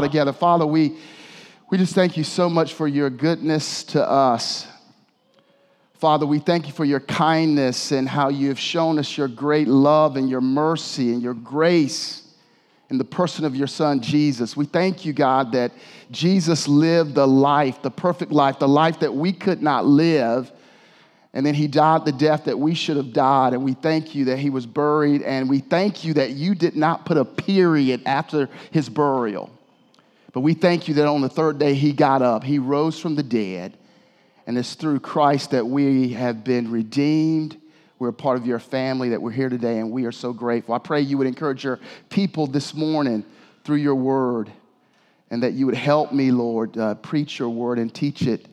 together. Father, we, we just thank you so much for your goodness to us. Father, we thank you for your kindness and how you have shown us your great love and your mercy and your grace in the person of your son, Jesus. We thank you, God, that Jesus lived the life, the perfect life, the life that we could not live. And then he died the death that we should have died. And we thank you that he was buried. And we thank you that you did not put a period after his burial. But we thank you that on the third day he got up, he rose from the dead, and it's through Christ that we have been redeemed. We're a part of your family, that we're here today, and we are so grateful. I pray you would encourage your people this morning through your word, and that you would help me, Lord, uh, preach your word and teach it,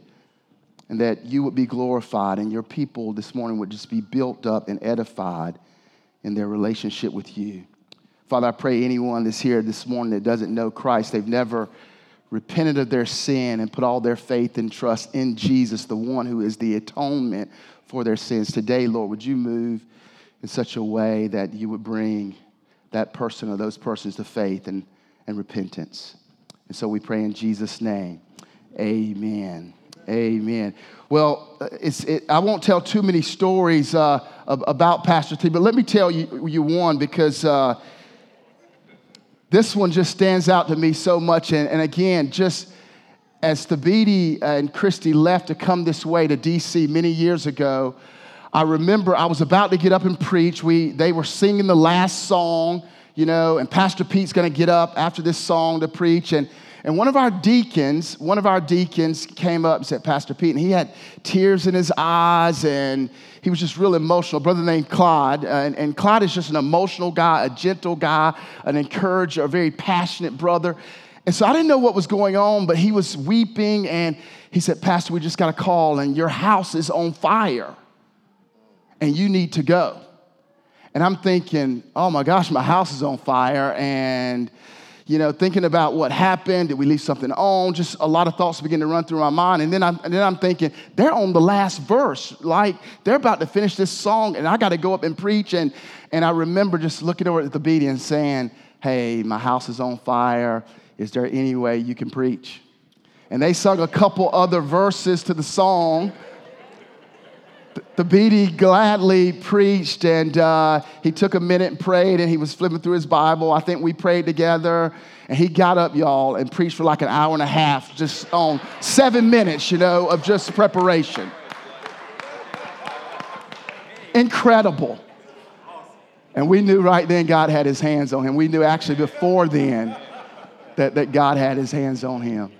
and that you would be glorified, and your people this morning would just be built up and edified in their relationship with you. Father, I pray anyone that's here this morning that doesn't know Christ, they've never repented of their sin and put all their faith and trust in Jesus, the one who is the atonement for their sins. Today, Lord, would you move in such a way that you would bring that person or those persons to faith and, and repentance? And so we pray in Jesus' name. Amen. Amen. Well, it, I won't tell too many stories uh, about Pastor T, but let me tell you, you one because uh, this one just stands out to me so much. And, and again, just as Thabiti and Christy left to come this way to DC many years ago, I remember I was about to get up and preach. We, they were singing the last song, you know, and Pastor Pete's going to get up after this song to preach. And, and one of our deacons, one of our deacons came up and said, Pastor Pete, and he had tears in his eyes and he was just real emotional. A brother named Claude, uh, and, and Claude is just an emotional guy, a gentle guy, an encourager, a very passionate brother. And so I didn't know what was going on, but he was weeping and he said, Pastor, we just got a call and your house is on fire and you need to go. And I'm thinking, oh my gosh, my house is on fire and you know, thinking about what happened. Did we leave something on? Just a lot of thoughts begin to run through my mind. And then I'm, and then I'm thinking, they're on the last verse. Like, they're about to finish this song, and I got to go up and preach. And, and I remember just looking over at Thabiti and saying, hey, my house is on fire. Is there any way you can preach? And they sung a couple other verses to the song Thabiti gladly preached and uh, he took a minute and prayed and he was flipping through his Bible. I think we prayed together and he got up, y'all, and preached for like an hour and a half just on seven minutes, you know, of just preparation. Incredible. And we knew right then God had his hands on him. We knew actually before then that, that God had his hands on him.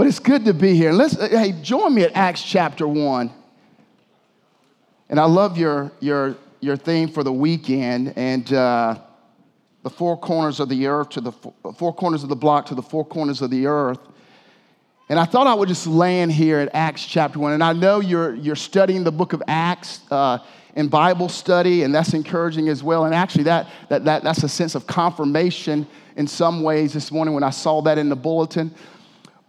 But it's good to be here. Let's, hey, join me at Acts chapter 1. And I love your, your, your theme for the weekend and uh, the four corners of the earth to the four corners of the block to the four corners of the earth. And I thought I would just land here at Acts chapter 1. And I know you're, you're studying the book of Acts uh, in Bible study, and that's encouraging as well. And actually, that, that, that, that's a sense of confirmation in some ways this morning when I saw that in the bulletin.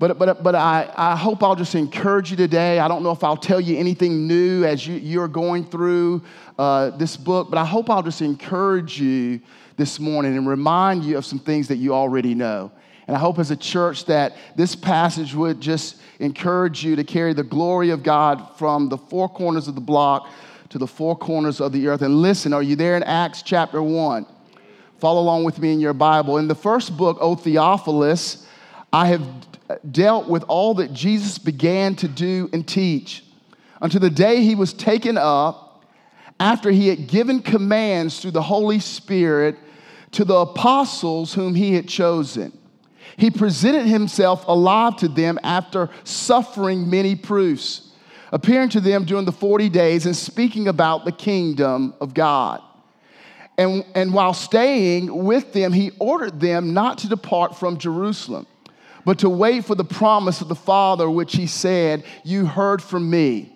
But, but, but I, I hope I'll just encourage you today. I don't know if I'll tell you anything new as you, you're going through uh, this book, but I hope I'll just encourage you this morning and remind you of some things that you already know. And I hope as a church that this passage would just encourage you to carry the glory of God from the four corners of the block to the four corners of the earth. And listen, are you there in Acts chapter 1? Follow along with me in your Bible. In the first book, O Theophilus, I have dealt with all that Jesus began to do and teach until the day he was taken up after he had given commands through the Holy Spirit to the apostles whom he had chosen. He presented himself alive to them after suffering many proofs, appearing to them during the 40 days and speaking about the kingdom of God. And, and while staying with them, he ordered them not to depart from Jerusalem but to wait for the promise of the Father, which he said, You heard from me.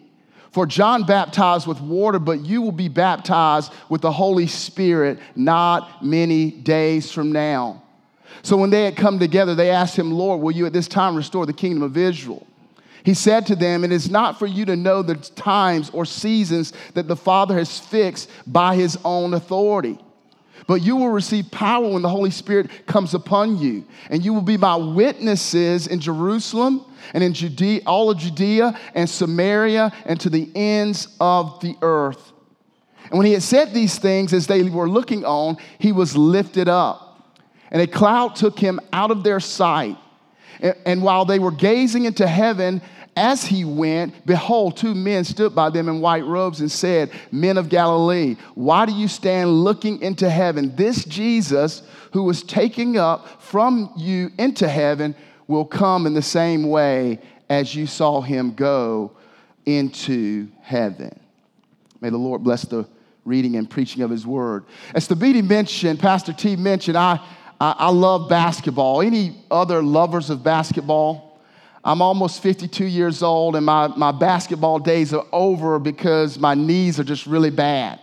For John baptized with water, but you will be baptized with the Holy Spirit not many days from now. So when they had come together, they asked him, Lord, will you at this time restore the kingdom of Israel? He said to them, It is not for you to know the times or seasons that the Father has fixed by his own authority But you will receive power when the Holy Spirit comes upon you. And you will be my witnesses in Jerusalem and in Judea, all of Judea and Samaria and to the ends of the earth. And when he had said these things, as they were looking on, he was lifted up. And a cloud took him out of their sight. And while they were gazing into heaven, as he went, behold, two men stood by them in white robes and said, Men of Galilee, why do you stand looking into heaven? This Jesus, who was taken up from you into heaven, will come in the same way as you saw him go into heaven. May the Lord bless the reading and preaching of his word. As Thabiti mentioned, Pastor T mentioned, I, I, I love basketball. Any other lovers of basketball? I'm almost 52 years old, and my, my basketball days are over because my knees are just really bad.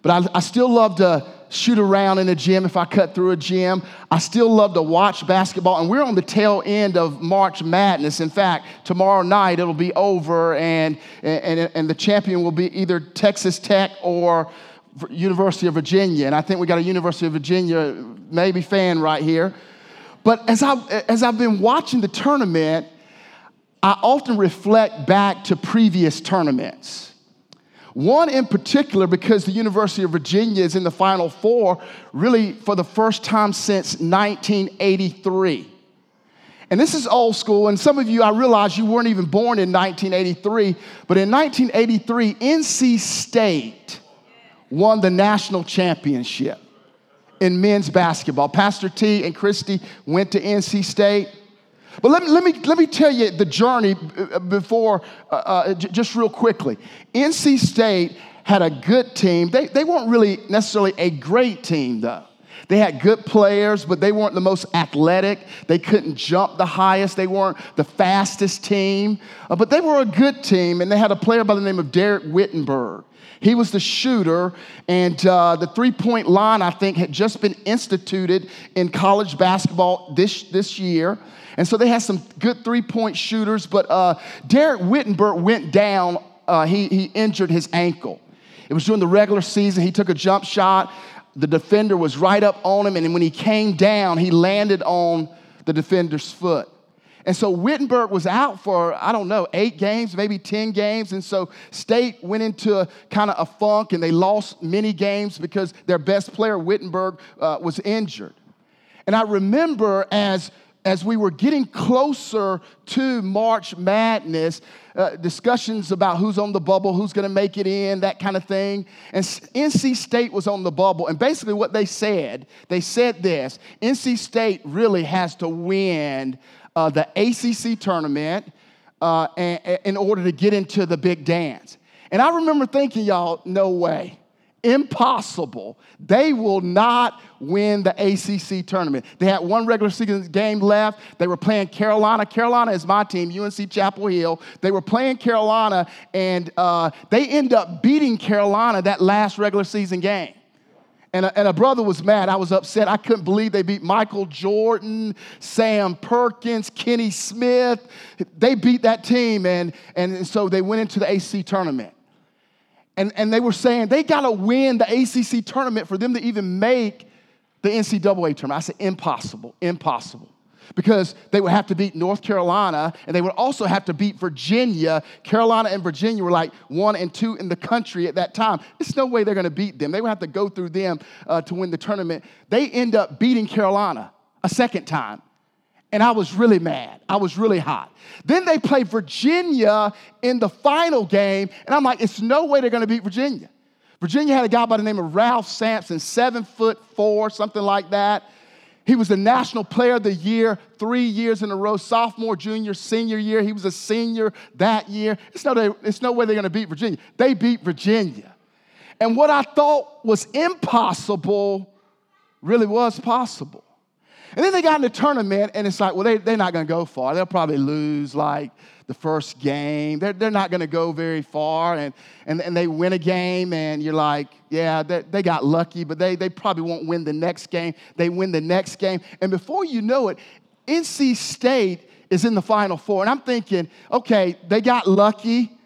But I, I still love to shoot around in a gym if I cut through a gym. I still love to watch basketball, and we're on the tail end of March Madness. In fact, tomorrow night it'll be over, and, and, and the champion will be either Texas Tech or University of Virginia. And I think we got a University of Virginia maybe fan right here. But as, I, as I've been watching the tournament, I often reflect back to previous tournaments. One in particular, because the University of Virginia is in the Final Four, really for the first time since 1983. And this is old school, and some of you, I realize you weren't even born in 1983, but in 1983, NC State won the national championship in men's basketball. Pastor T and Christy went to NC State. But let me, let me, let me tell you the journey uh, before, uh, uh, just real quickly. NC State had a good team. They, they weren't really necessarily a great team, though. They had good players, but they weren't the most athletic. They couldn't jump the highest. They weren't the fastest team. Uh, but they were a good team, and they had a player by the name of Dereck Whittenburg. He was the shooter, and uh, the three point line, I think, had just been instituted in college basketball this, this year. And so they had some good three point shooters, but uh, Dereck Whittenburg went down. Uh, he, he injured his ankle. It was during the regular season. He took a jump shot. The defender was right up on him, and when he came down, he landed on the defender's foot. And so Whittenburg was out for, I don't know, eight games, maybe 10 games. And so State went into kind of a funk and they lost many games because their best player, Whittenburg, uh, was injured. And I remember as as we were getting closer to March Madness, uh, discussions about who's on the bubble, who's going to make it in, that kind of thing. And NC State was on the bubble. And basically, what they said, they said this NC State really has to win uh, the ACC tournament uh, in order to get into the big dance. And I remember thinking, y'all, no way impossible. They will not win the ACC tournament. They had one regular season game left. They were playing Carolina. Carolina is my team, UNC Chapel Hill. They were playing Carolina, and uh, they end up beating Carolina that last regular season game. And a, and a brother was mad. I was upset. I couldn't believe they beat Michael Jordan, Sam Perkins, Kenny Smith. They beat that team, and, and so they went into the ACC tournament. And, and they were saying they got to win the ACC tournament for them to even make the NCAA tournament. I said, impossible, impossible. Because they would have to beat North Carolina and they would also have to beat Virginia. Carolina and Virginia were like one and two in the country at that time. There's no way they're going to beat them. They would have to go through them uh, to win the tournament. They end up beating Carolina a second time and I was really mad. I was really hot. Then they play Virginia in the final game, and I'm like, it's no way they're gonna beat Virginia. Virginia had a guy by the name of Ralph Sampson, seven foot four, something like that. He was the National Player of the Year three years in a row, sophomore, junior, senior year. He was a senior that year. It's no, it's no way they're gonna beat Virginia. They beat Virginia. And what I thought was impossible really was possible. And then they got in the tournament, and it's like, well, they, they're not going to go far. They'll probably lose like the first game. They're, they're not going to go very far. And, and, and they win a game, and you're like, yeah, they, they got lucky, but they, they probably won't win the next game. They win the next game. And before you know it, NC State is in the Final Four. And I'm thinking, okay, they got lucky.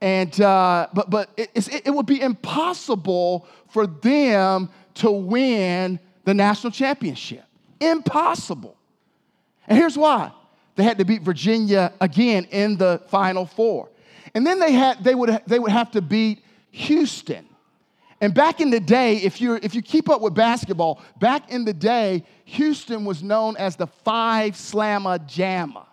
And uh, but but it, it would be impossible for them to win the national championship. Impossible. And here's why they had to beat Virginia again in the Final Four. And then they, had, they, would, they would have to beat Houston. And back in the day, if, you if you keep up with basketball, back in the day, Houston was known as the Phi Slama Jama.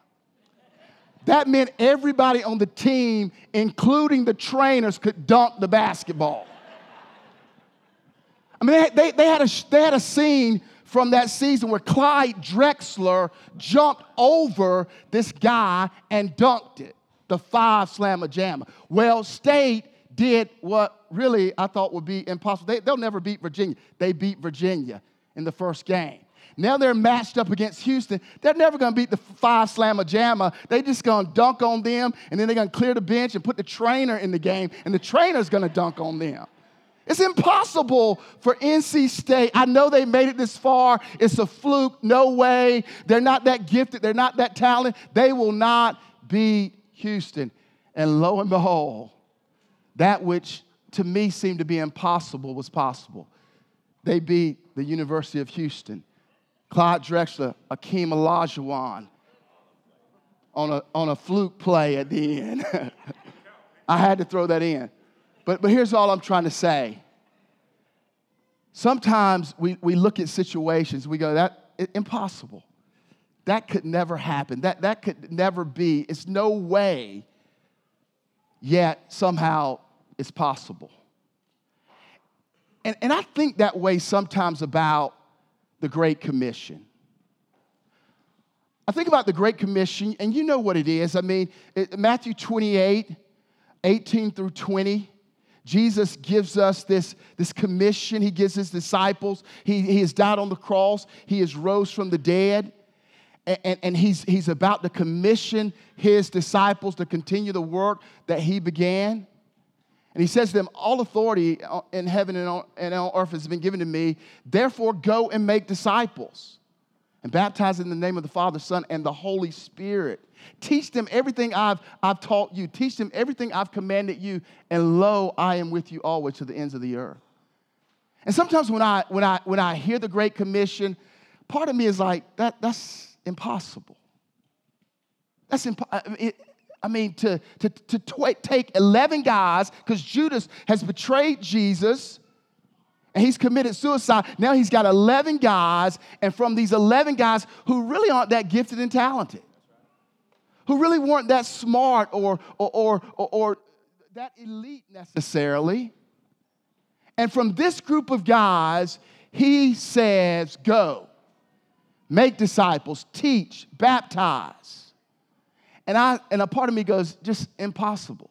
That meant everybody on the team, including the trainers, could dunk the basketball. I mean, they, they, they, had, a, they had a scene from that season where Clyde Drexler jumped over this guy and dunked it, the Phi Slama Jama. Well, State did what really I thought would be impossible. They, they'll never beat Virginia. They beat Virginia in the first game. Now they're matched up against Houston. They're never going to beat the Phi Slama Jama. They just going to dunk on them, and then they're going to clear the bench and put the trainer in the game, and the trainer's going to dunk on them. It's impossible for NC State. I know they made it this far. It's a fluke. No way. They're not that gifted. They're not that talented. They will not beat Houston. And lo and behold, that which to me seemed to be impossible was possible. They beat the University of Houston. Clyde Drexler, Akeem Olajuwon on a, on a fluke play at the end. I had to throw that in. But, but here's all I'm trying to say. Sometimes we, we look at situations, we go, that impossible. That could never happen. That, that could never be. It's no way. Yet somehow it's possible. And, and I think that way sometimes about the Great Commission. I think about the Great Commission, and you know what it is. I mean, it, Matthew 28, 18 through 20. Jesus gives us this, this commission. He gives his disciples. He, he has died on the cross. He has rose from the dead. And, and, and he's, he's about to commission his disciples to continue the work that he began. And he says to them, All authority in heaven and on, and on earth has been given to me. Therefore, go and make disciples and baptize in the name of the Father, Son, and the Holy Spirit. Teach them everything I've, I've taught you. Teach them everything I've commanded you. And lo, I am with you always to the ends of the earth. And sometimes when I, when I, when I hear the Great Commission, part of me is like, that, that's impossible. That's impossible. I mean, to, to, to take 11 guys, because Judas has betrayed Jesus and he's committed suicide. Now he's got 11 guys, and from these 11 guys who really aren't that gifted and talented, who really weren't that smart or, or, or, or, or that elite necessarily. And from this group of guys, he says, Go, make disciples, teach, baptize. And, I, and a part of me goes, just impossible.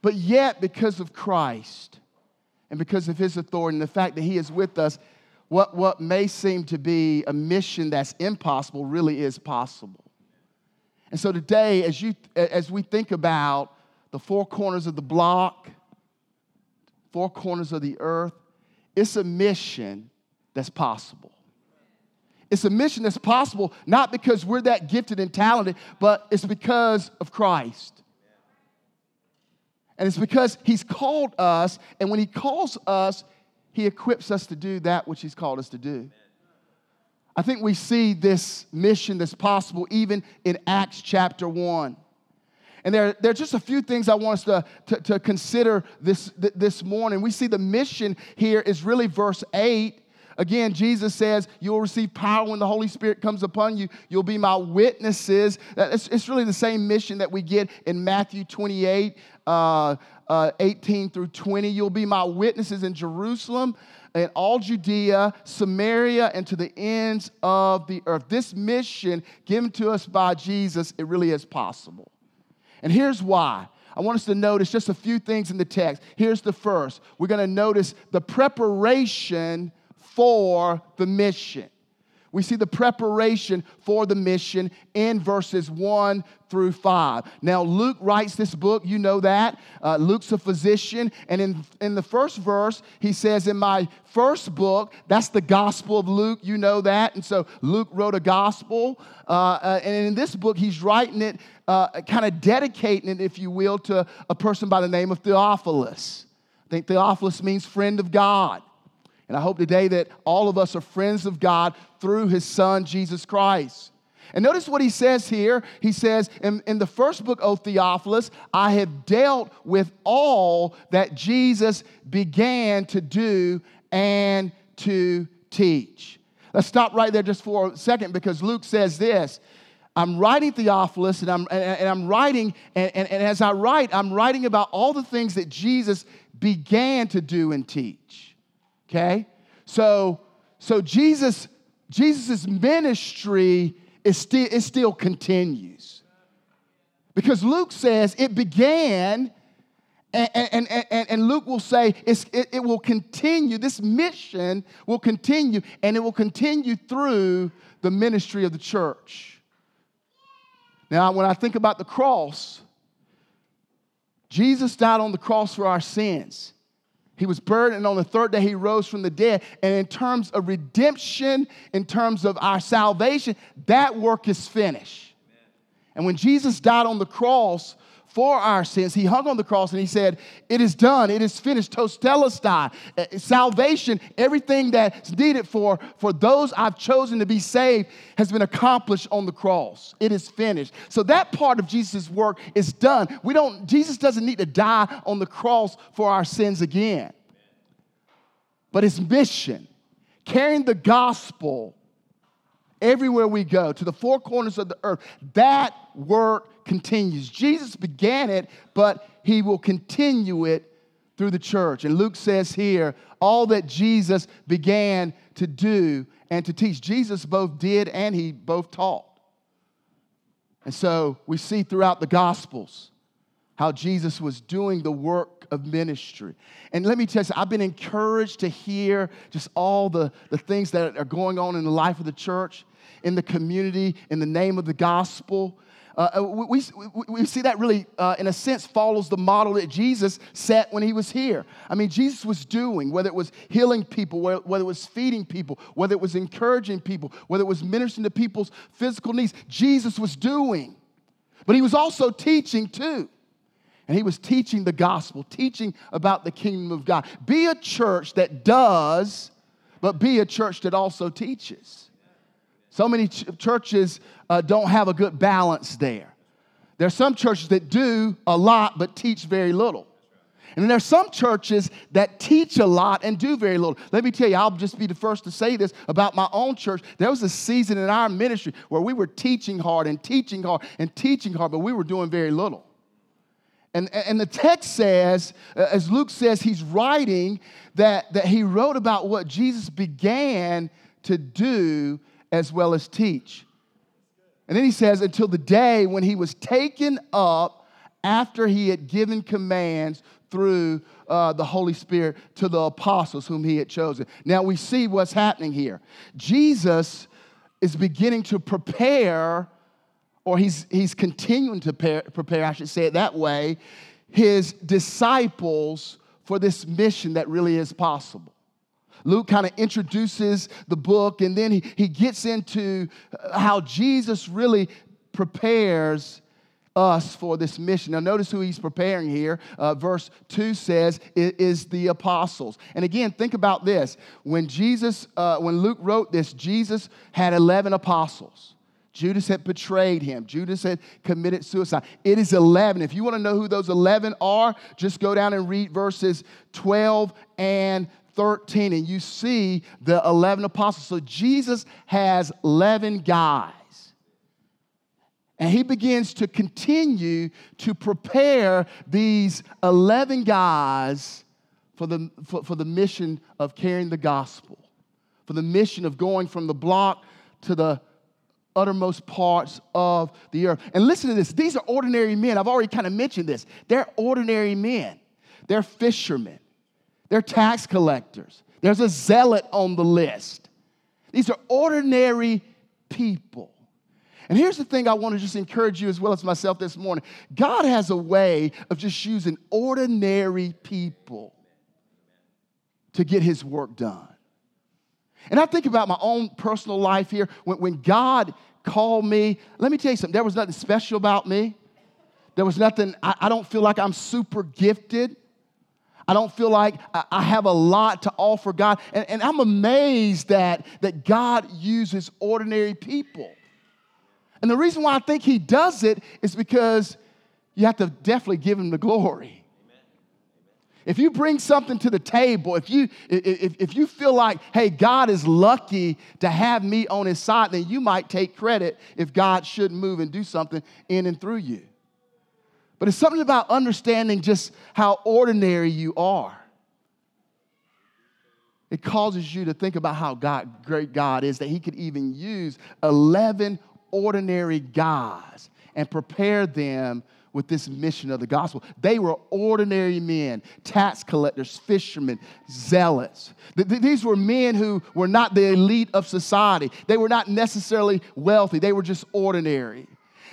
But yet, because of Christ and because of his authority and the fact that he is with us, what, what may seem to be a mission that's impossible really is possible. And so today, as, you, as we think about the four corners of the block, four corners of the earth, it's a mission that's possible. It's a mission that's possible not because we're that gifted and talented, but it's because of Christ. And it's because He's called us, and when He calls us, He equips us to do that which He's called us to do. I think we see this mission that's possible even in Acts chapter 1. And there, there are just a few things I want us to, to, to consider this, this morning. We see the mission here is really verse 8 Again, Jesus says, You'll receive power when the Holy Spirit comes upon you. You'll be my witnesses. It's, it's really the same mission that we get in Matthew 28, uh, uh, 18 through 20. You'll be my witnesses in Jerusalem and all Judea, Samaria, and to the ends of the earth. This mission given to us by Jesus, it really is possible. And here's why. I want us to notice just a few things in the text. Here's the first. We're going to notice the preparation for the mission. We see the preparation for the mission in verses 1 through 5. Now, Luke writes this book, you know that. Uh, Luke's a physician, and in, in the first verse, he says, In my first book, that's the Gospel of Luke, you know that. And so Luke wrote a gospel, uh, uh, and in this book, he's writing it, uh, kind of dedicating it, if you will, to a person by the name of Theophilus. I think Theophilus means friend of God. And I hope today that all of us are friends of God through his son, Jesus Christ. And notice what he says here. He says, in, in, the first book, O Theophilus, I have dealt with all that Jesus began to do and to teach. Let's stop right there just for a second because Luke says this. I'm writing Theophilus, and I'm, and, and I'm writing, and, and, and as I write, I'm writing about all the things that Jesus began to do and teach. Okay? So, so Jesus, Jesus' ministry is still, it still continues. Because Luke says it began, and, and, and, and Luke will say it, it will continue, this mission will continue, and it will continue through the ministry of the church. Now, when I think about the cross, Jesus died on the cross for our sins. He was buried, and on the third day, he rose from the dead. And in terms of redemption, in terms of our salvation, that work is finished. And when Jesus died on the cross for our sins, he hung on the cross and he said, It is done, it is finished, tetelestai. Uh, salvation, everything that's needed for, for those I've chosen to be saved, has been accomplished on the cross. It is finished. So that part of Jesus' work is done. We don't, Jesus doesn't need to die on the cross for our sins again. But his mission, carrying the gospel everywhere we go, to the four corners of the earth, that work continues. Jesus began it, but he will continue it through the church. And Luke says here, all that Jesus began to do and to teach. Jesus both did and he both taught. And so we see throughout the Gospels how Jesus was doing the work of ministry. And let me tell you, I've been encouraged to hear just all the, the things that are going on in the life of the church in the community in the name of the gospel. Uh, uh we, we, we, see that really, uh, in a sense, follows the model that Jesus set when he was here. I mean, Jesus was doing, whether it was healing people, whether it was feeding people, whether it was encouraging people, whether it was ministering to people's physical needs, Jesus was doing. But he was also teaching too. And he was teaching the gospel, teaching about the kingdom of God. Be a church that does, but be a church that also teaches. So many ch- churches uh, don't have a good balance there. There are some churches that do a lot but teach very little. And then are some churches that teach a lot and do very little. Let me tell you, I'll just be the first to say this about my own church. There was a season in our ministry where we were teaching hard and teaching hard and teaching hard, but we were doing very little. And, and the text says, uh, as Luke says, he's writing that, that he wrote about what Jesus began to do as well as teach. And then he says, until the day when he was taken up after he had given commands through uh, the Holy Spirit to the apostles whom he had chosen. Now we see what's happening here. Jesus is beginning to prepare, or he's, he's continuing to prepare, I should say it that way, his disciples for this mission that really is possible. Luke kind of introduces the book and then he, he gets into uh, how Jesus really prepares us for this mission. Now, notice who he's preparing here. Uh, verse 2 says, is the apostles. And again, think about this. When Jesus, uh, when Luke wrote this, Jesus had 11 apostles. Judas had betrayed him. Judas had committed suicide. It is 11. If you want to know who those 11 are, just go down and read verses 12 and 13 and you see the 11 apostles. So Jesus has 11 guys. And he begins to continue to prepare these 11 guys for the, for, for the mission of carrying the gospel, for the mission of going from the block to the uttermost parts of the earth. And listen to this these are ordinary men. I've already kind of mentioned this. They're ordinary men, they're fishermen. They're tax collectors. There's a zealot on the list. These are ordinary people. And here's the thing I want to just encourage you as well as myself this morning God has a way of just using ordinary people to get his work done. And I think about my own personal life here. When, when God called me, let me tell you something, there was nothing special about me. There was nothing, I, I don't feel like I'm super gifted. I don't feel like I have a lot to offer God. And, and I'm amazed that, that God uses ordinary people. And the reason why I think He does it is because you have to definitely give Him the glory. If you bring something to the table, if you, if, if you feel like, hey, God is lucky to have me on his side, then you might take credit if God should move and do something in and through you. But it's something about understanding just how ordinary you are. It causes you to think about how God, great God is, that He could even use 11 ordinary guys and prepare them with this mission of the gospel. They were ordinary men, tax collectors, fishermen, zealots. These were men who were not the elite of society. They were not necessarily wealthy, they were just ordinary.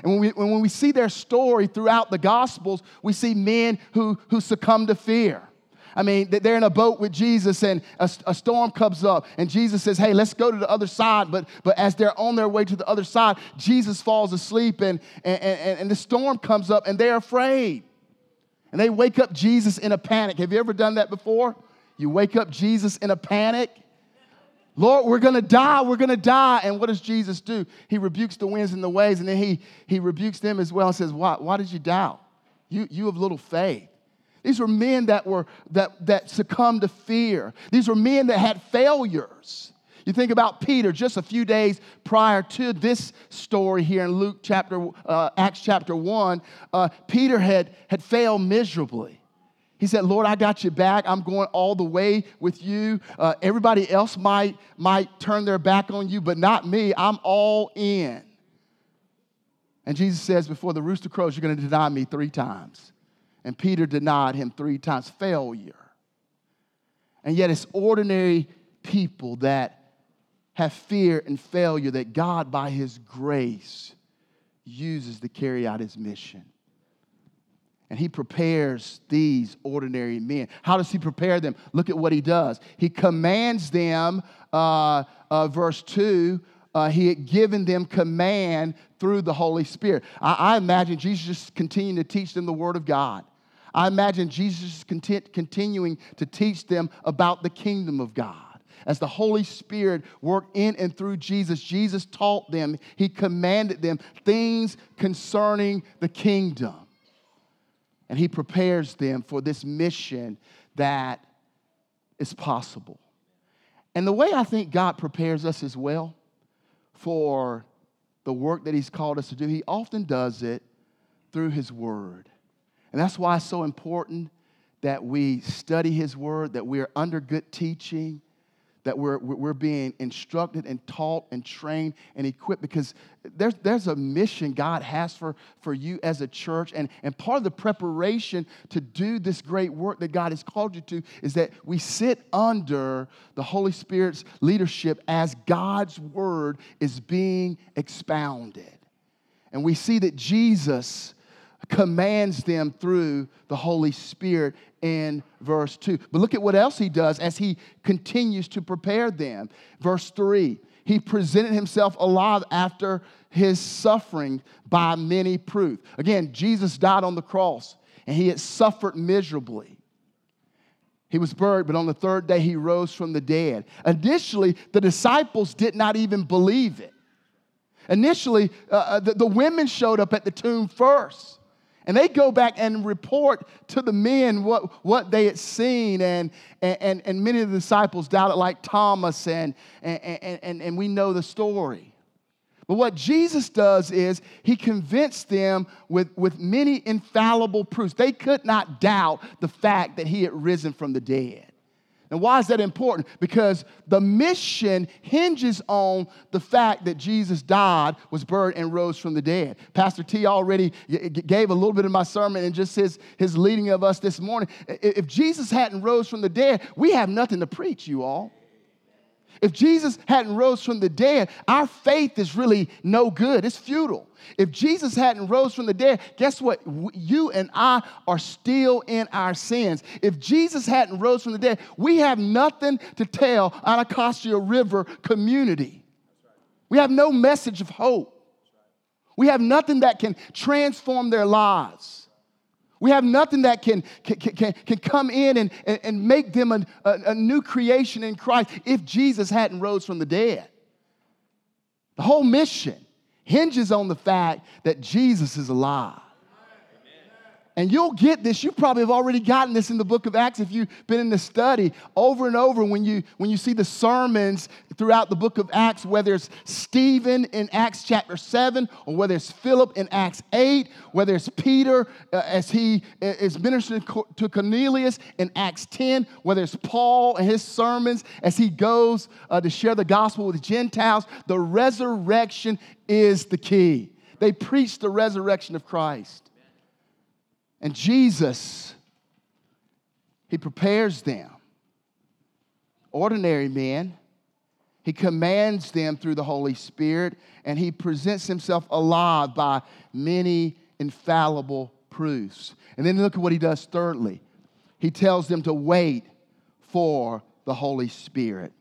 And when we, when we see their story throughout the Gospels, we see men who, who succumb to fear. I mean, they're in a boat with Jesus and a, a, storm comes up, and Jesus says, Hey, let's go to the other side. But, but as they're on their way to the other side, Jesus falls asleep, and, and, and, and the storm comes up, and they're afraid. And they wake up Jesus in a panic. Have you ever done that before? You wake up Jesus in a panic. Lord, we're gonna die, we're gonna die. And what does Jesus do? He rebukes the winds and the waves, and then he, he rebukes them as well and says, Why, why did you doubt? You, you have little faith. These were men that were that, that succumbed to fear. These were men that had failures. You think about Peter just a few days prior to this story here in Luke chapter, uh, Acts chapter 1, uh, Peter had, had failed miserably. He said, Lord, I got you back. I'm going all the way with you. Uh, everybody else might, might turn their back on you, but not me. I'm all in. And Jesus says, Before the rooster crows, you're going to deny me three times. And Peter denied him three times. Failure. And yet, it's ordinary people that have fear and failure that God, by his grace, uses to carry out his mission and he prepares these ordinary men. How does he prepare them? Look at what he does. He commands them, uh, uh, verse 2, uh, he had given them command through the Holy Spirit. I, I, imagine Jesus just continuing to teach them the Word of God. I imagine Jesus content, continuing to teach them about the kingdom of God. As the Holy Spirit worked in and through Jesus, Jesus taught them, He commanded them things concerning the kingdom and he prepares them for this mission that is possible. And the way I think God prepares us as well for the work that he's called us to do, he often does it through his word. And that's why it's so important that we study his word, that we're under good teaching, that we're, we're being instructed and taught and trained and equipped because there's, there's a mission God has for, for you as a church. And, and part of the preparation to do this great work that God has called you to is that we sit under the Holy Spirit's leadership as God's word is being expounded. And we see that Jesus commands them through the Holy Spirit in verse 2. But look at what else he does as he continues to prepare them. Verse 3 He presented himself alive after his suffering by many proofs. Again, Jesus died on the cross and he had suffered miserably. He was buried, but on the third day he rose from the dead. Initially, the disciples did not even believe it. Initially, uh, uh the, the women showed up at the tomb first. And they go back and report to the men what, what they had seen. And, and, and many of the disciples doubted, like Thomas, and, and, and, and we know the story. But what Jesus does is he convinced them with, with many infallible proofs. They could not doubt the fact that he had risen from the dead. And why is that important? Because the mission hinges on the fact that Jesus died, was buried, and rose from the dead. Pastor T already gave a little bit of my sermon and just his, his leading of us this morning. If Jesus hadn't rose from the dead, we have nothing to preach, you all. If Jesus hadn't rose from the dead, our faith is really no good. It's futile. If Jesus hadn't rose from the dead, guess what? You and I are still in our sins. If Jesus hadn't rose from the dead, we have nothing to tell Anacostia River community. We have no message of hope. We have nothing that can transform their lives. We have nothing that can, can, can, can come in and, and, and make them a, a, a new creation in Christ if Jesus hadn't rose from the dead. The whole mission hinges on the fact that Jesus is alive. And you'll get this. You probably have already gotten this in the book of Acts if you've been in the study over and over when you, when you see the sermons throughout the book of Acts, whether it's Stephen in Acts chapter 7, or whether it's Philip in Acts 8, whether it's Peter uh, as he uh, is ministering to Cornelius in Acts 10, whether it's Paul and his sermons as he goes uh, to share the gospel with Gentiles. The resurrection is the key. They preach the resurrection of Christ. And Jesus, He prepares them. Ordinary men, He commands them through the Holy Spirit, and He presents Himself alive by many infallible proofs. And then look at what He does thirdly. He tells them to wait for the Holy Spirit.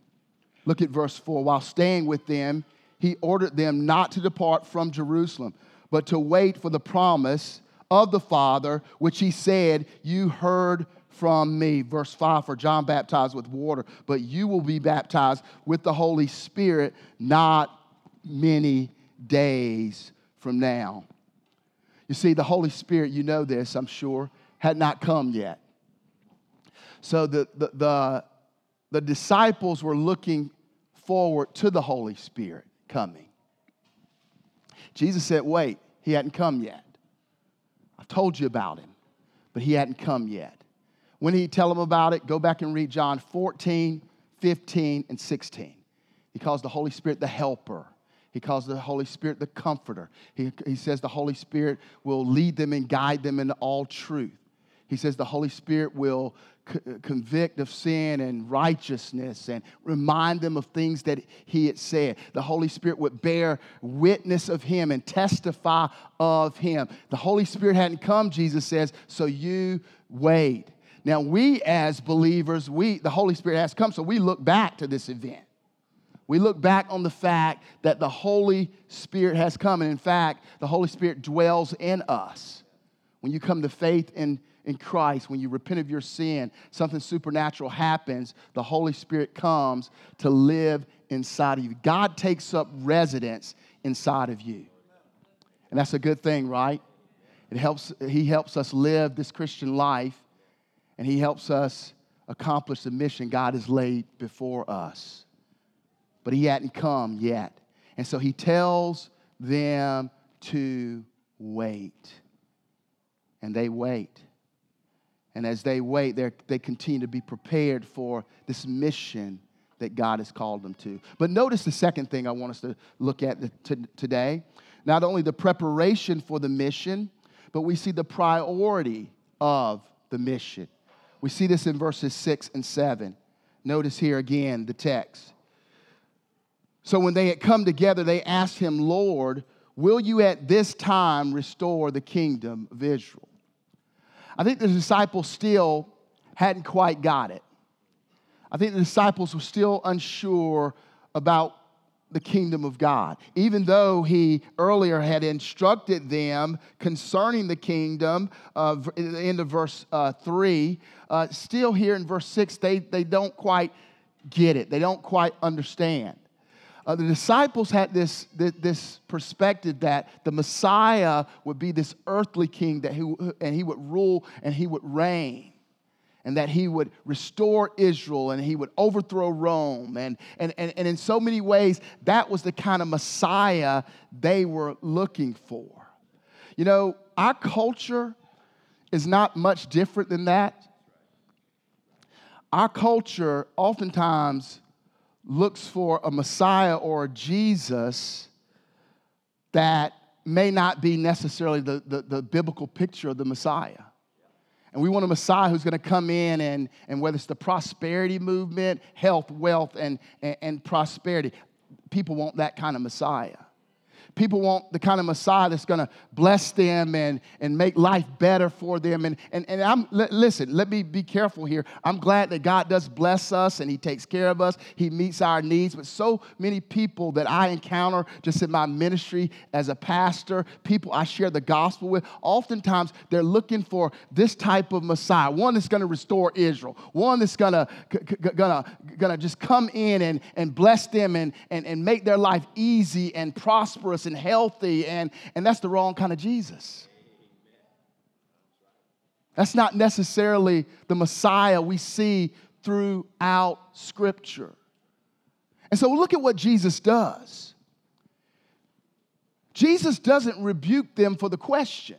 Look at verse 4. While staying with them, he ordered them not to depart from Jerusalem, but to wait for the promise of the Father, which he said, You heard from me. Verse 5 For John baptized with water, but you will be baptized with the Holy Spirit not many days from now. You see, the Holy Spirit, you know this, I'm sure, had not come yet. So the, the, the, the disciples were looking forward to the Holy Spirit coming. Jesus said, Wait, he hadn't come yet. I've told you about him, but he hadn't come yet. When did he tell them about it, go back and read John 14, 15, and 16. He calls the Holy Spirit the helper. He calls the Holy Spirit the comforter. He, he says the Holy Spirit will lead them and guide them into all truth. He says the Holy Spirit will convict of sin and righteousness and remind them of things that he had said. The Holy Spirit would bear witness of him and testify of him. The Holy Spirit hadn't come, Jesus says, so you wait. Now, we as believers, we the Holy Spirit has come, so we look back to this event. We look back on the fact that the Holy Spirit has come. And in fact, the Holy Spirit dwells in us. When you come to faith in in Christ, when you repent of your sin, something supernatural happens. The Holy Spirit comes to live inside of you. God takes up residence inside of you. And that's a good thing, right? It helps, he helps us live this Christian life, and He helps us accomplish the mission God has laid before us. But He hadn't come yet. And so He tells them to wait. And they wait. And as they wait, they continue to be prepared for this mission that God has called them to. But notice the second thing I want us to look at today. Not only the preparation for the mission, but we see the priority of the mission. We see this in verses 6 and 7. Notice here again the text. So when they had come together, they asked him, Lord, will you at this time restore the kingdom of Israel? I think the disciples still hadn't quite got it. I think the disciples were still unsure about the kingdom of God. Even though he earlier had instructed them concerning the kingdom, uh, in the end of verse uh, 3, uh, still here in verse 6, they, they don't quite get it. They don't quite understand. Uh, the disciples had this, this, perspective that the Messiah would be this earthly king that he, and he would rule and he would reign. And that he would restore Israel and he would overthrow Rome. And, and, and, and in so many ways, that was the kind of Messiah they were looking for. You know, our culture is not much different than that. Our culture oftentimes looks for a Messiah or a Jesus that may not be necessarily the, the, the, biblical picture of the Messiah. And we want a Messiah who's going to come in and, and whether it's the prosperity movement, health, wealth, and, and, and prosperity, people want that kind of Messiah. People want the kind of Messiah that's going to bless them and, and make life better for them. And, and, and I'm, l- listen, let me be careful here. I'm glad that God does bless us and He takes care of us, He meets our needs. But so many people that I encounter just in my ministry as a pastor, people I share the gospel with, oftentimes they're looking for this type of Messiah, one that's going to restore Israel, one that's going to, gonna, gonna just come in and, and bless them and, and, and make their life easy and prosperous and healthy. And, and that's the wrong kind of Jesus. That's not necessarily the Messiah we see throughout Scripture. And so look at what Jesus does. Jesus doesn't rebuke them for the question.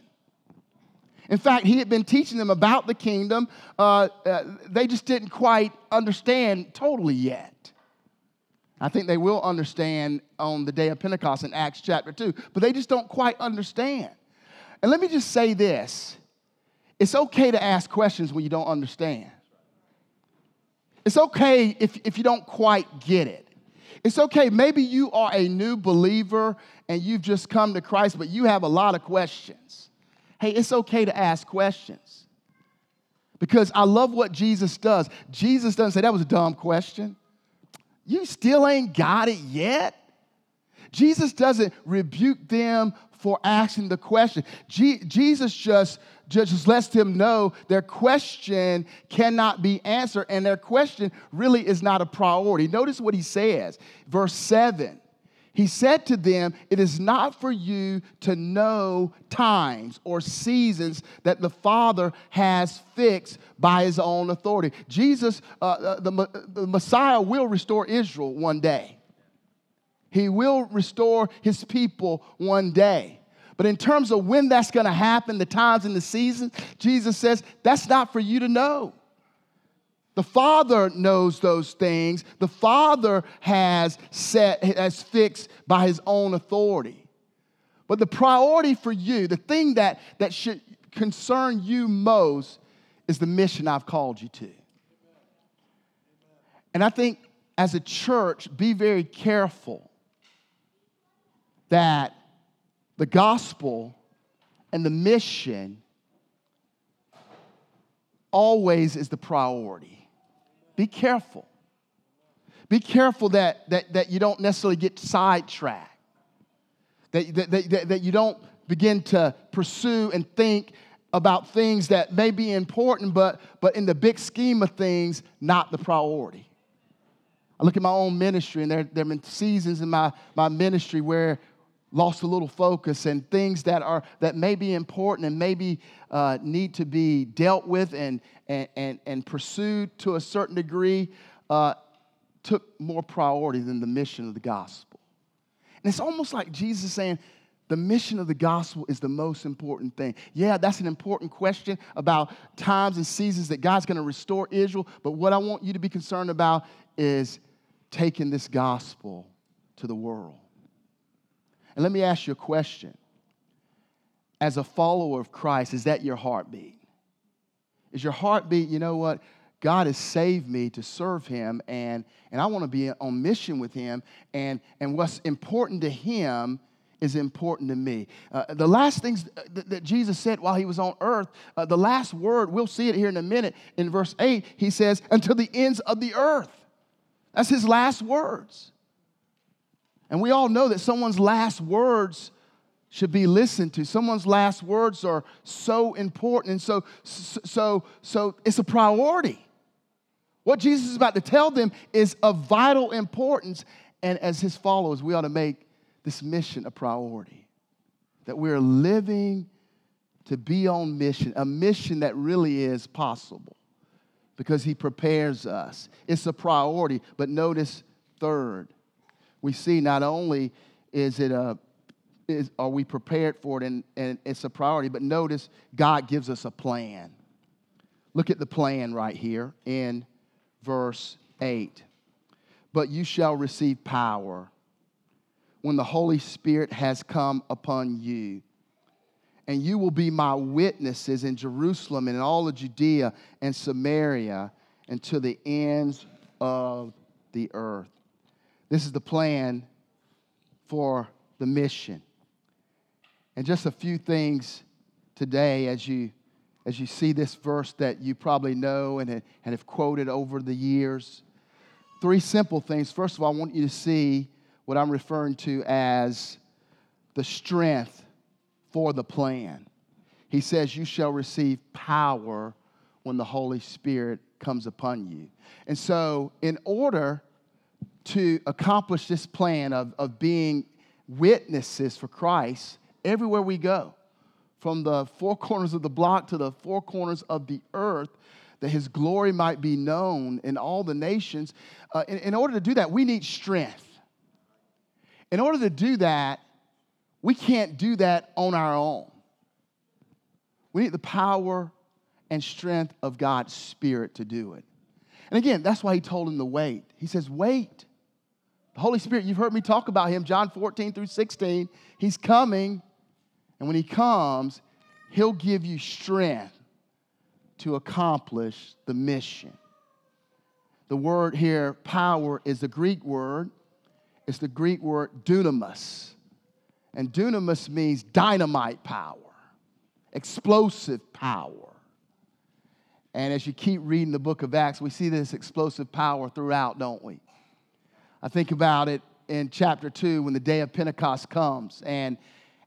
In fact, he had been teaching them about the kingdom. Uh, uh, they just didn't quite understand totally yet. I think they will understand on the day of Pentecost in Acts chapter 2, but they just don't quite understand. And let me just say this it's okay to ask questions when you don't understand. It's okay if, if you don't quite get it. It's okay. Maybe you are a new believer and you've just come to Christ, but you have a lot of questions hey, it's okay to ask questions. Because I love what Jesus does. Jesus doesn't say, that was a dumb question. You still ain't got it yet. Jesus doesn't rebuke them for asking the question. Je- Jesus just, just lets them know their question cannot be answered, and their question really is not a priority. Notice what he says, verse 7 he said to them, It is not for you to know times or seasons that the Father has fixed by his own authority. Jesus, uh, uh the, the Messiah, will restore Israel one day. He will restore his people one day. But in terms of when that's going to happen, the times and the seasons, Jesus says, That's not for you to know. The Father knows those things. The Father has set, has fixed by his own authority. But the priority for you, the thing that, that should concern you most, is the mission I've called you to. And I think as a church, be very careful that the gospel and the mission always is the priority. Be careful. Be careful that, that, that you don't necessarily get sidetracked, that, that, that, that you don't begin to pursue and think about things that may be important, but, but in the big scheme of things, not the priority. I look at my own ministry, and there, there have been seasons in my, my ministry where lost a little focus and things that are that may be important and maybe uh, need to be dealt with and, and, and, and pursued to a certain degree uh, took more priority than the mission of the gospel and it's almost like jesus saying the mission of the gospel is the most important thing. Yeah, that's an important question about times and seasons that God's going to restore Israel. But what I want you to be concerned about is taking this gospel to the world. And let me ask you a question. As a follower of Christ, is that your heartbeat? Is your heartbeat, you know what? God has saved me to serve him, and, and I want to be on mission with him, and, and what's important to him is important to me. Uh, the last things that, Jesus said while he was on earth, uh, the last word, we'll see it here in a minute, in verse 8, he says, until the ends of the earth. That's his last words. And we all know that someone's last words should be listened to. Someone's last words are so important. And so, so, so it's a priority. What Jesus is about to tell them is of vital importance. And as his followers, we ought to make this mission a priority. That we're living to be on mission, a mission that really is possible because he prepares us. It's a priority. But notice, third, we see not only is it a is, are we prepared for it and, and it's a priority, but notice God gives us a plan. Look at the plan right here in verse 8. But you shall receive power when the Holy Spirit has come upon you. And you will be my witnesses in Jerusalem and in all of Judea and Samaria and to the ends of the earth. This is the plan for the mission. And just a few things today as you as you see this verse that you probably know and, and have quoted over the years. Three simple things. First of all, I want you to see what I'm referring to as the strength for the plan. He says, You shall receive power when the Holy Spirit comes upon you. And so, in order to accomplish this plan of, of being witnesses for Christ everywhere we go, from the four corners of the block to the four corners of the earth, that his glory might be known in all the nations. Uh, in, in order to do that, we need strength. In order to do that, we can't do that on our own. We need the power and strength of God's Spirit to do it. And again, that's why he told him to wait. He says, Wait. The Holy Spirit, you've heard me talk about him, John 14 through 16. He's coming. And when he comes, he'll give you strength to accomplish the mission. The word here, power, is the Greek word. It's the Greek word dunamis. And dunamis means dynamite power, explosive power. And as you keep reading the book of Acts, we see this explosive power throughout, don't we? I think about it in chapter 2 when the day of Pentecost comes and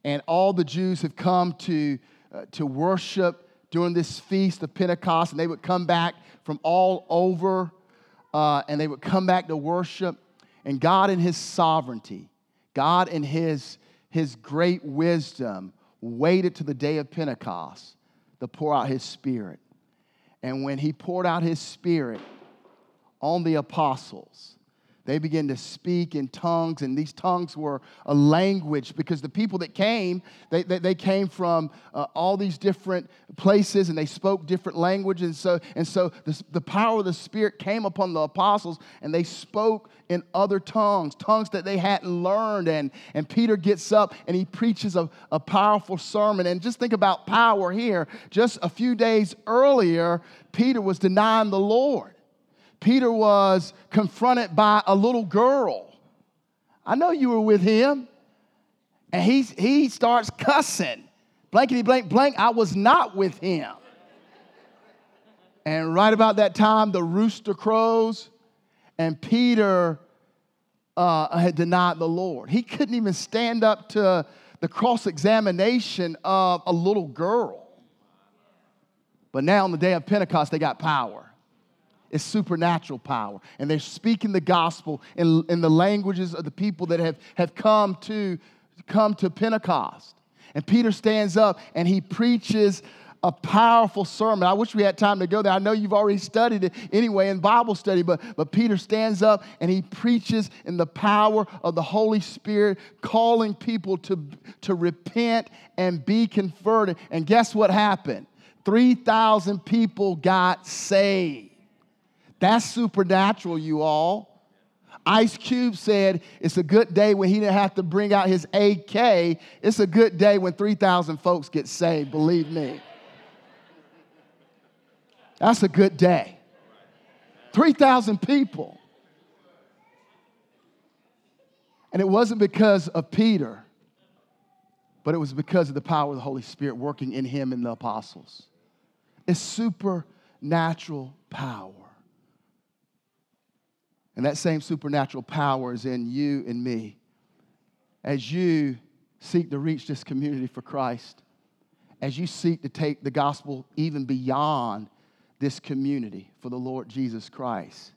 and all the Jews have come to, uh, to worship during this feast of Pentecost, and they would come back from all over, uh, and they would come back to worship. And God, in His sovereignty, God, in His, His great wisdom, waited to the day of Pentecost to pour out His Spirit. And when He poured out His Spirit on the apostles, they began to speak in tongues, and these tongues were a language because the people that came, they, they, they came from uh, all these different places and they spoke different languages. And so, and so the, the power of the Spirit came upon the apostles and they spoke in other tongues, tongues that they hadn't learned. And, and Peter gets up and he preaches a, a powerful sermon. And just think about power here. Just a few days earlier, Peter was denying the Lord. Peter was confronted by a little girl. I know you were with him. And he, he starts cussing. Blankety blank blank, I was not with him. And right about that time, the rooster crows, and Peter uh, had denied the Lord. He couldn't even stand up to the cross examination of a little girl. But now, on the day of Pentecost, they got power is supernatural power. And they're speaking the gospel in, in the languages of the people that have, have come, to, come to Pentecost. And Peter stands up and he preaches a powerful sermon. I wish we had time to go there. I know you've already studied it anyway in Bible study, but, but Peter stands up and he preaches in the power of the Holy Spirit, calling people to, to repent and be converted. And guess what happened? 3,000 people got saved. That's supernatural, you all. Ice Cube said it's a good day when he didn't have to bring out his AK. It's a good day when 3,000 folks get saved, believe me. That's a good day. 3,000 people. And it wasn't because of Peter, but it was because of the power of the Holy Spirit working in him and the apostles. It's supernatural power. And that same supernatural power is in you and me as you seek to reach this community for Christ, as you seek to take the gospel even beyond this community for the Lord Jesus Christ.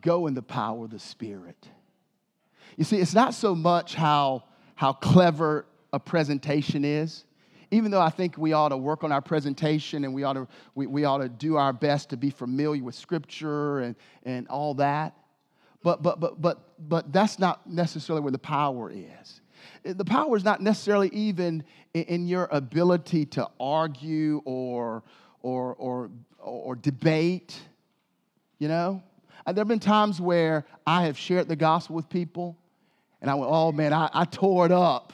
Go in the power of the Spirit. You see, it's not so much how, how clever a presentation is even though I think we ought to work on our presentation and we ought to, we, we ought to do our best to be familiar with Scripture and, and all that, but, but, but, but, but that's not necessarily where the power is. The power is not necessarily even in, your ability to argue or, or, or, or debate, you know? Uh, there have been times where I have shared the gospel with people and I went, oh man, I, I tore it up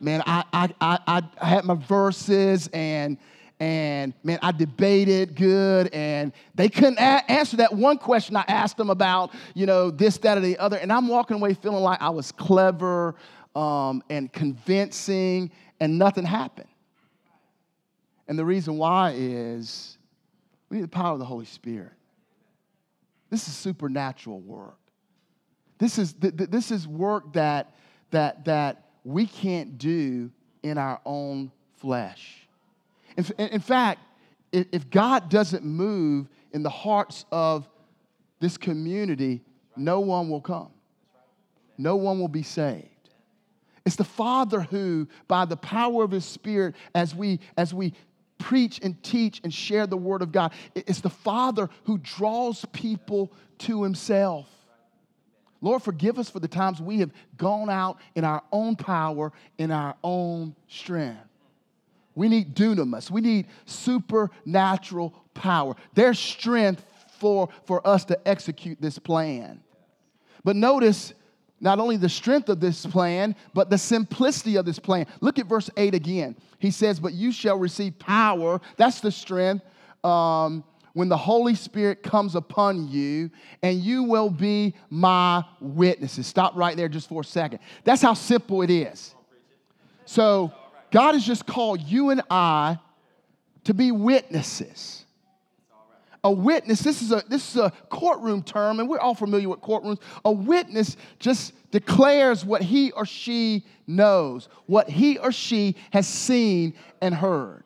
man, I, I, I, I had my verses and and man, I debated good, and they couldn't a- answer that one question I asked them about, you know, this, that, or the other. And I'm walking away feeling like I was clever, um, and convincing, and nothing happened. And the reason why is we need the power of the Holy Spirit. This is supernatural work. This is, th- th- this is work that, that, that we can't do in our own flesh. In, in fact, if, if God doesn't move in the hearts of this community, no one will come. No one will be saved. It's the Father who, by the power of His Spirit, as we, as we preach and teach and share the Word of God, it's the Father who draws people to Himself. Lord, forgive us for the times we have gone out in our own power, in our own strength. We need dunamis. We need supernatural power. There's strength for, for us to execute this plan. But notice not only the strength of this plan, but the simplicity of this plan. Look at verse 8 again. He says, But you shall receive power. That's the strength. Um, when the Holy Spirit comes upon you, and you will be my witnesses. Stop right there just for a second. That's how simple it is. So, God has just called you and I to be witnesses. A witness, this is a, this is a courtroom term, and we're all familiar with courtrooms. A witness just declares what he or she knows, what he or she has seen and heard.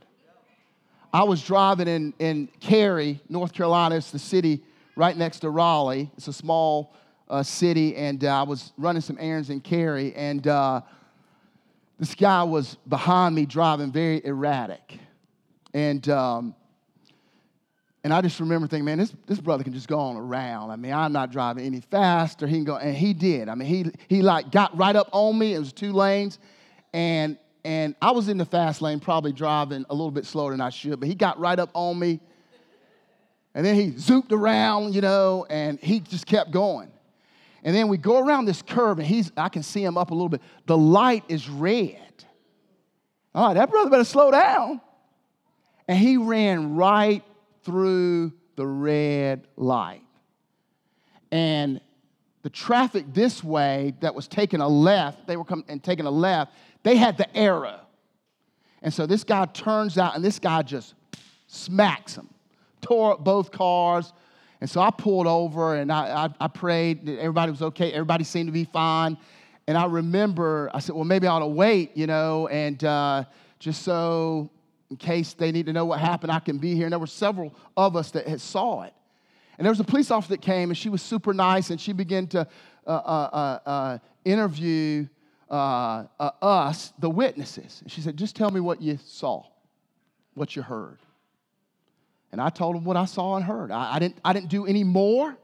I was driving in, in Cary, North Carolina. It's the city right next to Raleigh. It's a small uh, city, and uh, I was running some errands in Cary, and uh, this guy was behind me driving very erratic. And, um, and I just remember thinking, man, this, this brother can just go on around. I mean, I'm not driving any faster. He can go, and he did. I mean, he, he like got right up on me. It was two lanes. And, and I was in the fast lane, probably driving a little bit slower than I should, but he got right up on me. And then he zooped around, you know, and he just kept going. And then we go around this curve, and he's, I can see him up a little bit. The light is red. All right, that brother better slow down. And he ran right through the red light. And the traffic this way that was taking a left, they were coming and taking a left, they had the arrow. And so this guy turns out, and this guy just smacks him, tore up both cars, and so I pulled over and I, I, I prayed everybody was okay. Everybody seemed to be fine. And I remember, I said, well, maybe I ought to wait, you know, and uh, just so in case they need to know what happened, I can be here. And there were several of us that had saw it. And there was a police officer that came, and she was super nice, and she began to uh, uh, uh, uh interview uh, uh, us, the witnesses. And she said, just tell me what you saw, what you heard. And I told him what I saw and heard. I, I, didn't, I didn't do any more.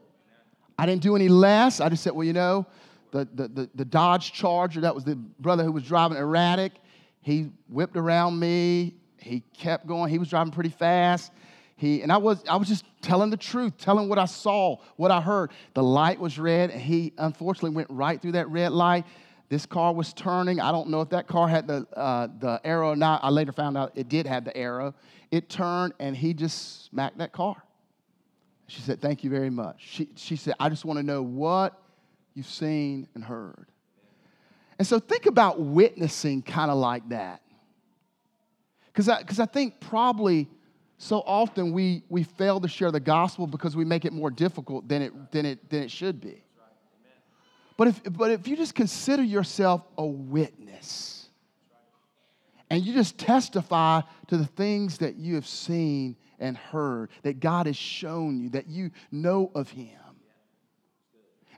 I didn't do any less. I just said, well, you know, the, the, the, the Dodge Charger, that was the brother who was driving erratic. He whipped around me. He kept going. He was driving pretty fast. He, and I was, I was just telling the truth, telling what I saw, what I heard. The light was red, and he unfortunately went right through that red light. This car was turning. I don't know if that car had the, uh, the arrow or not. I later found out it did have the arrow. It turned and he just smacked that car. She said, Thank you very much. She, she said, I just want to know what you've seen and heard. And so think about witnessing kind of like that. Because I, cause I think probably so often we, we fail to share the gospel because we make it more difficult than it, than it, than it should be. But if, but if you just consider yourself a witness and you just testify to the things that you have seen and heard, that God has shown you, that you know of Him.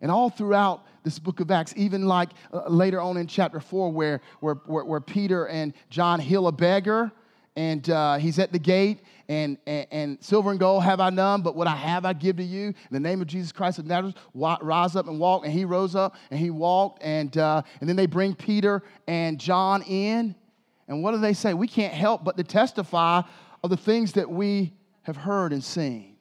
And all throughout this book of Acts, even like uh, later on in chapter 4, where, where, where, where Peter and John heal a beggar, and uh, he's at the gate, and, and, and, silver and gold have I none, but what I have I give to you. In the name of Jesus Christ of Nazareth, rise up and walk. And he rose up and he walked, and, uh, and then they bring Peter and John in. And what do they say? We can't help but to testify of the things that we have heard and seen.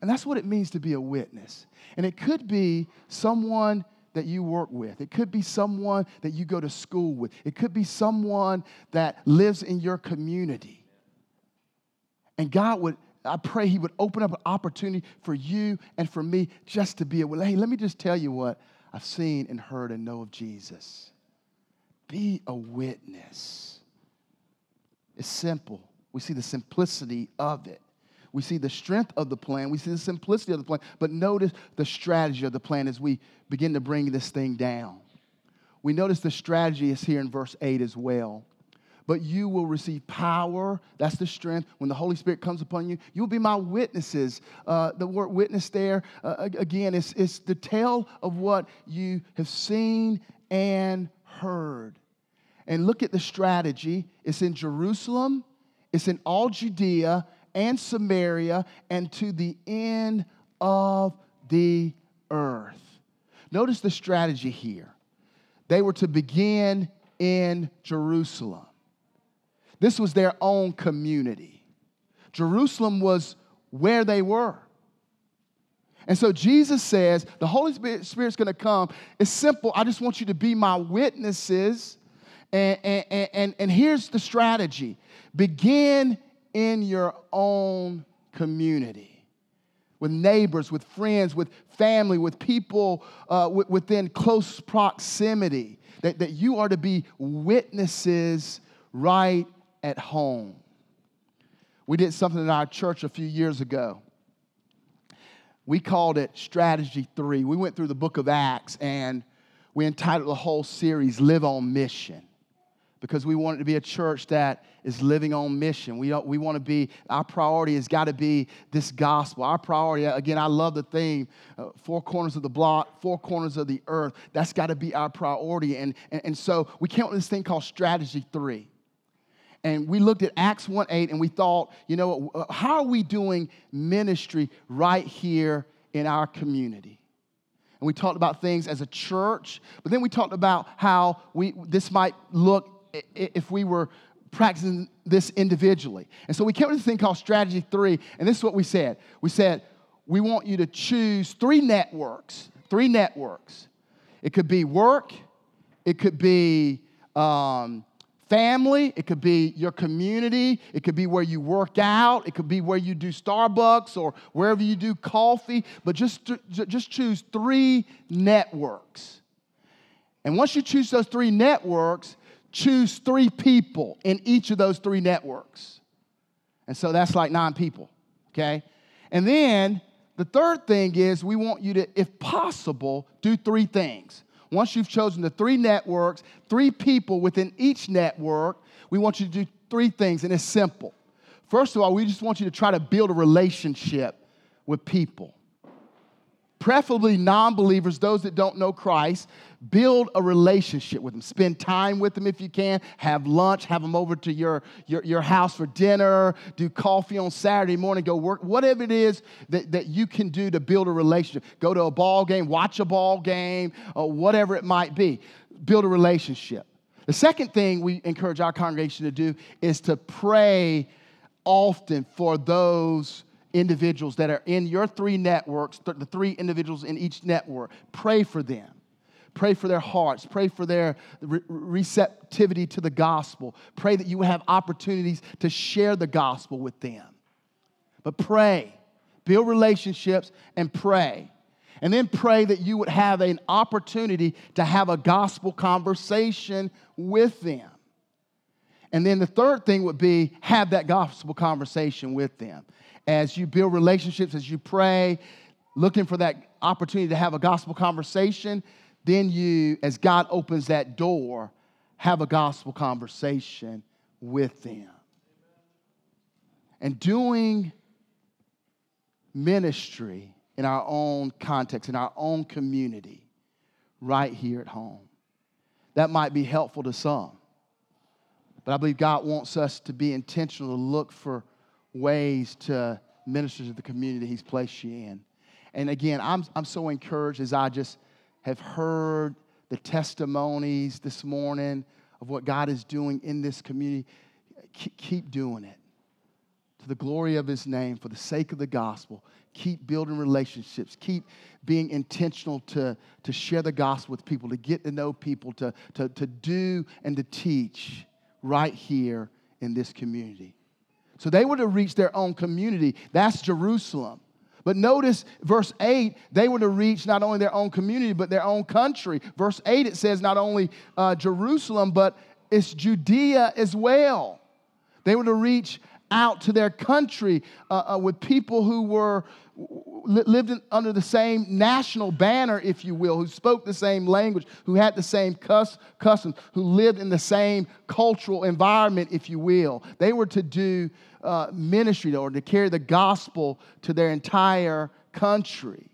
And that's what it means to be a witness. And it could be someone that you work with. It could be someone that you go to school with. It could be someone that lives in your community. And God would, I pray He would open up an opportunity for you and for me just to be able, hey, let me just tell you what I've seen and heard and know of Jesus. be a witness. It's simple. We see the simplicity of it. We see the strength of the plan. We see the simplicity of the plan. But notice the strategy of the plan as we begin to bring this thing down. We notice the strategy is here in verse 8 as well. But you will receive power. That's the strength. When the Holy Spirit comes upon you, you'll be my witnesses. Uh, the word witness there, uh, again, it's, it's the tale of what you have seen and heard. And look at the strategy. It's in Jerusalem, it's in all Judea and Samaria, and to the end of the earth. Notice the strategy here. They were to begin in Jerusalem. This was their own community. Jerusalem was where they were. And so Jesus says, the Holy Spirit's gonna come. It's simple. I just want you to be my witnesses. And, and, and, and here's the strategy begin in your own community with neighbors, with friends, with family, with people uh, within close proximity, that, that you are to be witnesses right at home. We did something in our church a few years ago. We called it Strategy 3. We went through the book of Acts and we entitled the whole series Live on Mission because we want it to be a church that is living on mission. We, we want to be, our priority has got to be this gospel. Our priority, again, I love the theme uh, four corners of the block, four corners of the earth. That's got to be our priority. And, and, and so we came up with this thing called Strategy 3 and we looked at Acts 1 8 and we thought, you know, uh, how are we doing ministry right here in our community? And we talked about things as a church, but then we talked about how we, this might look if we were practicing this individually. And so we came with this thing called Strategy 3, and this is what we said. We said, we want you to choose three networks, three networks. It could be work, it could be um, family, it could be your community, it could be where you work out, it could be where you do Starbucks or wherever you do coffee, but just, just choose three networks. And once you choose those three networks, choose three people in each of those three networks. And so that's like nine people, okay? And then the third thing is we want you to, if possible, do three things. Once you've chosen the three networks, three people within each network, we want you to do three things, and it's simple. First of all, we just want you to try to build a relationship with people. Preferably non believers, those that don't know Christ, build a relationship with them. Spend time with them if you can. Have lunch, have them over to your, your, your house for dinner, do coffee on Saturday morning, go work, whatever it is that, that you can do to build a relationship. Go to a ball game, watch a ball game, or whatever it might be. Build a relationship. The second thing we encourage our congregation to do is to pray often for those individuals that are in your three networks, the three individuals in each network. Pray for them. Pray for their hearts. Pray for their receptivity to the gospel. Pray that you have opportunities to share the gospel with them. But pray, build relationships, and pray. And then pray that you would have an opportunity to have a gospel conversation with them. And then the third thing would be have that gospel conversation with them. As you build relationships, as you pray, looking for that opportunity to have a gospel conversation, then you, as God opens that door, have a gospel conversation with them. And doing ministry in our own context, in our own community, right here at home. That might be helpful to some. But I believe God wants us to be intentional to look for ways to minister to the community He's placed you in. And again, I'm, I'm so encouraged as I just have heard the testimonies this morning of what God is doing in this community, keep doing it. To the glory of His name, for the sake of the gospel, keep building relationships, keep being intentional to, to share the gospel with people, to get to know people, to, to, to do and to teach right here in this community. So they were to reach their own community. That's Jerusalem. But notice verse 8, they were to reach not only their own community, but their own country. Verse 8, it says not only uh, Jerusalem, but it's Judea as well. They were to reach out to their country uh, uh, with people who were lived under the same national banner, if you will, who spoke the same language, who had the same cus- customs, who lived in the same cultural environment, if you will. They were to do uh, ministry or to carry the gospel to their entire country.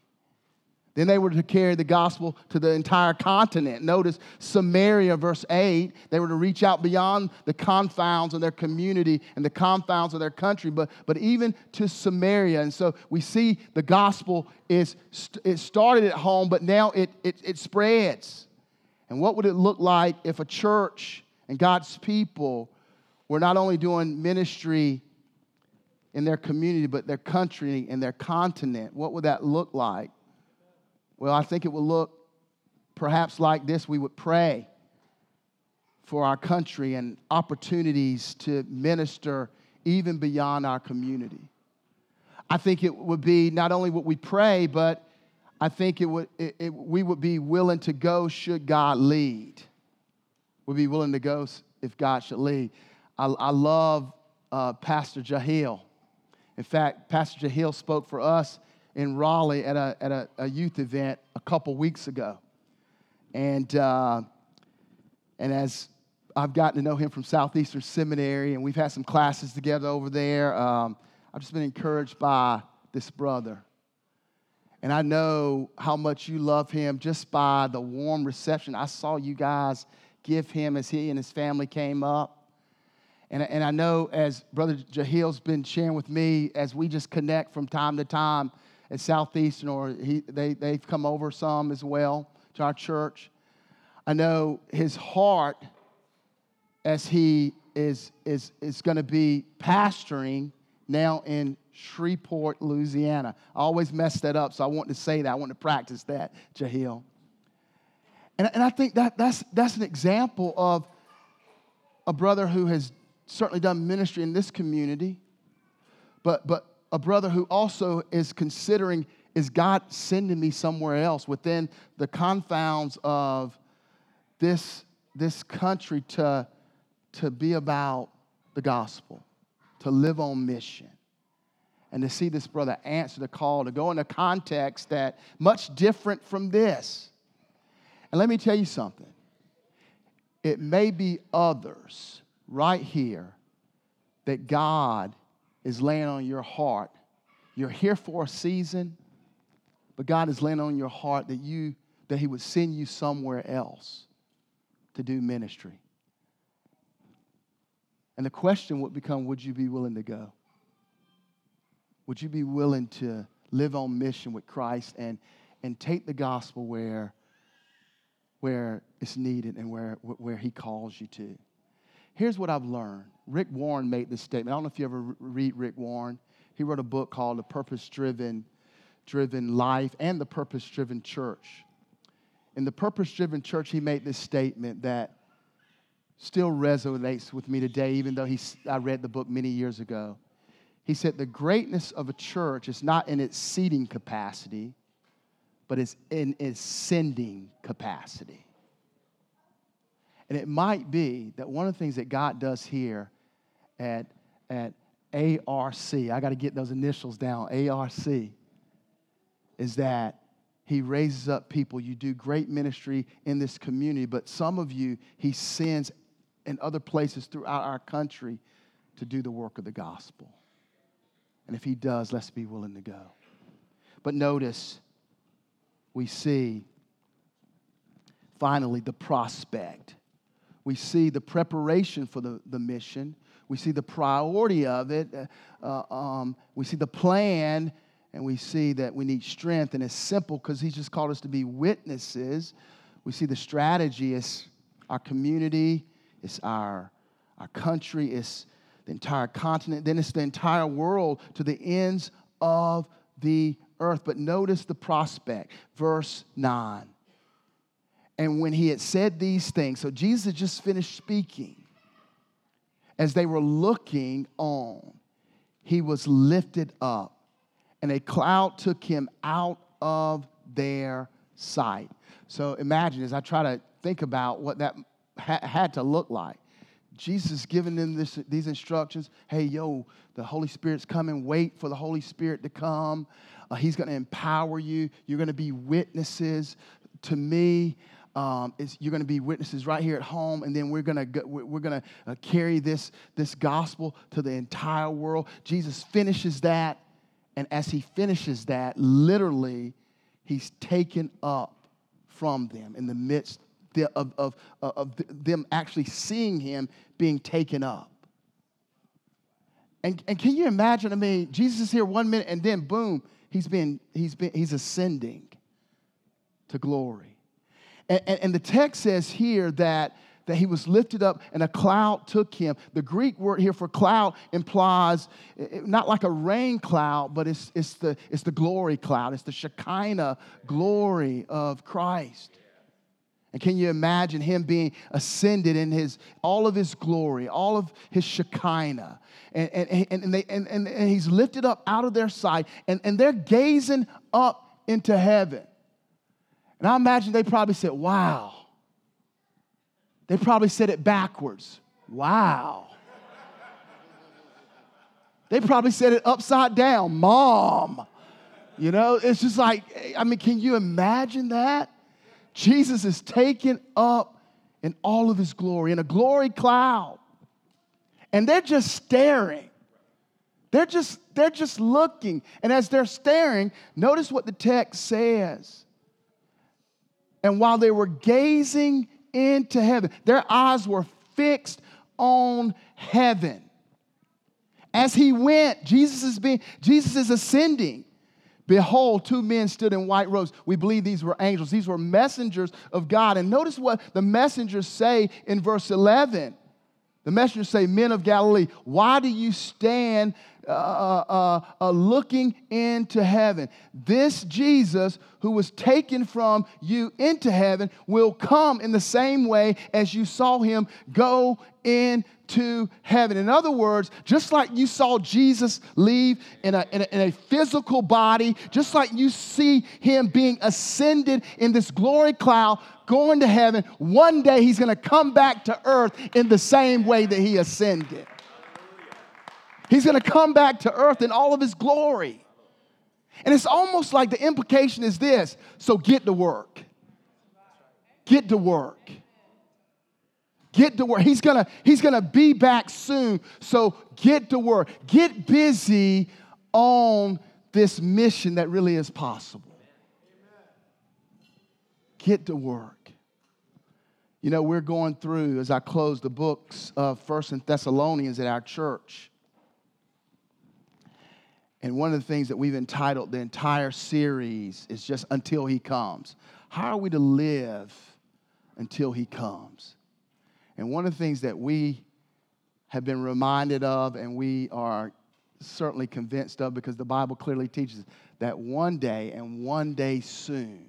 Then they were to carry the gospel to the entire continent. Notice Samaria, verse 8, they were to reach out beyond the confounds of their community and the confounds of their country, but, but even to Samaria. And so we see the gospel is it started at home, but now it, it, it spreads. And what would it look like if a church and God's people were not only doing ministry in their community, but their country and their continent? What would that look like? Well, I think it would look perhaps like this we would pray for our country and opportunities to minister even beyond our community. I think it would be not only what we pray, but I think it would, it, it, we would be willing to go should God lead. We'd be willing to go if God should lead. I, I love uh, Pastor Jahil. In fact, Pastor Jahil spoke for us in Raleigh at a, at a, a youth event a couple weeks ago. And, uh, and as I've gotten to know him from Southeastern Seminary, and we've had some classes together over there, um, I've just been encouraged by this brother. And I know how much you love him just by the warm reception I saw you guys give him as he and his family came up. And, and I know as Brother Jahil's been sharing with me, as we just connect from time to time, at Southeastern, or he, they, they've come over some as well to our church. I know his heart as he is, is, is going to be pastoring now in Shreveport, Louisiana. I always mess that up, so I want to say that. I want to practice that, Jahil. And, and I think that, that's, that's an example of a brother who has certainly done ministry in this community, but, but a brother who also is considering is God sending me somewhere else within the confounds of this, this country to, to be about the gospel, to live on mission. And to see this brother answer the call, to go in a context that much different from this. And let me tell you something. It may be others right here that God is laying on your heart. You're here for a season, but God is laying on your heart that you that He would send you somewhere else to do ministry. And the question would become would you be willing to go? Would you be willing to live on mission with Christ and, and take the gospel where, where it's needed and where, where He calls you to? Here's what I've learned. Rick Warren made this statement. I don't know if you ever read Rick Warren. He wrote a book called The Purpose Driven Driven Life and the Purpose Driven Church. In the Purpose Driven Church, he made this statement that still resonates with me today, even though he, I read the book many years ago. He said, The greatness of a church is not in its seating capacity, but it's in its sending capacity. And it might be that one of the things that God does here at, at ARC, I got to get those initials down, ARC, is that He raises up people. You do great ministry in this community, but some of you He sends in other places throughout our country to do the work of the gospel. And if He does, let's be willing to go. But notice, we see finally the prospect we see the preparation for the, the mission. We see the priority of it. Uh, uh, um, we see the plan, and we see that we need strength. And it's simple because He's just called us to be witnesses. We see the strategy is our community, it's our, our country, it's the entire continent, then it's the entire world to the ends of the earth. But notice the prospect, verse 9. And when he had said these things, so Jesus just finished speaking, as they were looking on, he was lifted up, and a cloud took him out of their sight. So imagine as I try to think about what that ha- had to look like. Jesus giving them this, these instructions. Hey, yo, the Holy Spirit's coming. Wait for the Holy Spirit to come. Uh, he's going to empower you. You're going to be witnesses to me. Um, you're going to be witnesses right here at home, and then we're going to we're going to uh, carry this this gospel to the entire world. Jesus finishes that, and as he finishes that, literally, he's taken up from them in the midst of, of, of them actually seeing him being taken up. And, and can you imagine? I mean, Jesus is here one minute, and then boom, he's been he's been he's ascending to glory. And, and, and the text says here that that he was lifted up and a cloud took him. The Greek word here for cloud implies eh, eh, not like a rain cloud, but it's, it's, the, it's the glory cloud. It's the Shekinah glory of Christ. And can you imagine him being ascended in his all of his glory, all of his Shekinah? And, and, and, they, and, and, and he's lifted up out of their sight, and, and they're gazing up into heaven. And I imagine they probably said, Wow. They probably said it backwards. Wow. They probably said it upside down. Mom. You know, it's just like, I mean, can you imagine that? Jesus is taken up in all of his glory, in a glory cloud. And they're just staring. They're just, they're just looking. And as they're staring, notice what the text says. And while they were gazing into heaven, their eyes were fixed on heaven. As he went, Jesus is being, Jesus is ascending. Behold, two men stood in white robes. We believe these were angels. These were messengers of God. And notice what the messengers say in verse 11. The messengers say, Men of Galilee, why do you stand uh, uh, uh, uh, looking into heaven? This Jesus who was taken from you into heaven will come in the same way as you saw him go into heaven. In other words, just like you saw Jesus leave in a, in a, in a physical body, just like you see him being ascended in this glory cloud, going to heaven, one day he's going to come back to earth in the same way that he ascended. He's going to come back to earth in all of his glory. And it's almost like the implication is this so get to work. Get to work. Get to work. He's gonna, he's gonna be back soon. So get to work. Get busy on this mission that really is possible. Get to work. You know, we're going through, as I close the books of First and Thessalonians at our church. And one of the things that we've entitled the entire series is just until he comes. How are we to live until he comes? And one of the things that we have been reminded of and we are certainly convinced of because the Bible clearly teaches that one day and one day soon,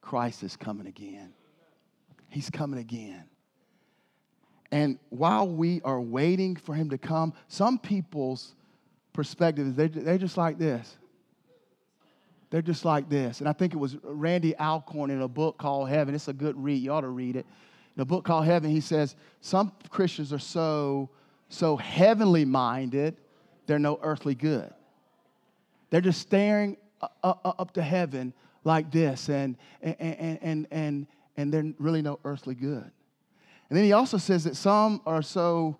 Christ is coming again. He's coming again. And while we are waiting for him to come, some people's perspective is they, they're just like this. They're just like this. And I think it was Randy Alcorn in a book called Heaven. It's a good read. You ought to read it in a book called Heaven, he says some Christians are so, so heavenly minded, they're no earthly good. They're just staring up to heaven like this, and, and, and, and, and they're really no earthly good. And then he also says that some are so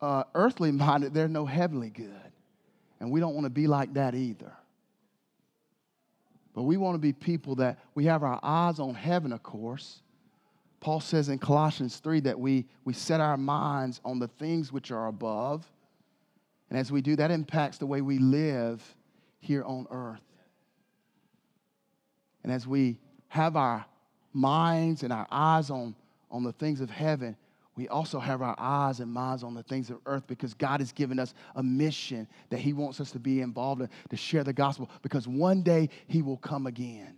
uh, earthly minded, they're no heavenly good. And we don't want to be like that either. But we want to be people that we have our eyes on heaven, of course, Paul says in Colossians 3 that we, we set our minds on the things which are above. And as we do, that impacts the way we live here on earth. And as we have our minds and our eyes on, on the things of heaven, we also have our eyes and minds on the things of earth because God has given us a mission that He wants us to be involved in to share the gospel because one day He will come again.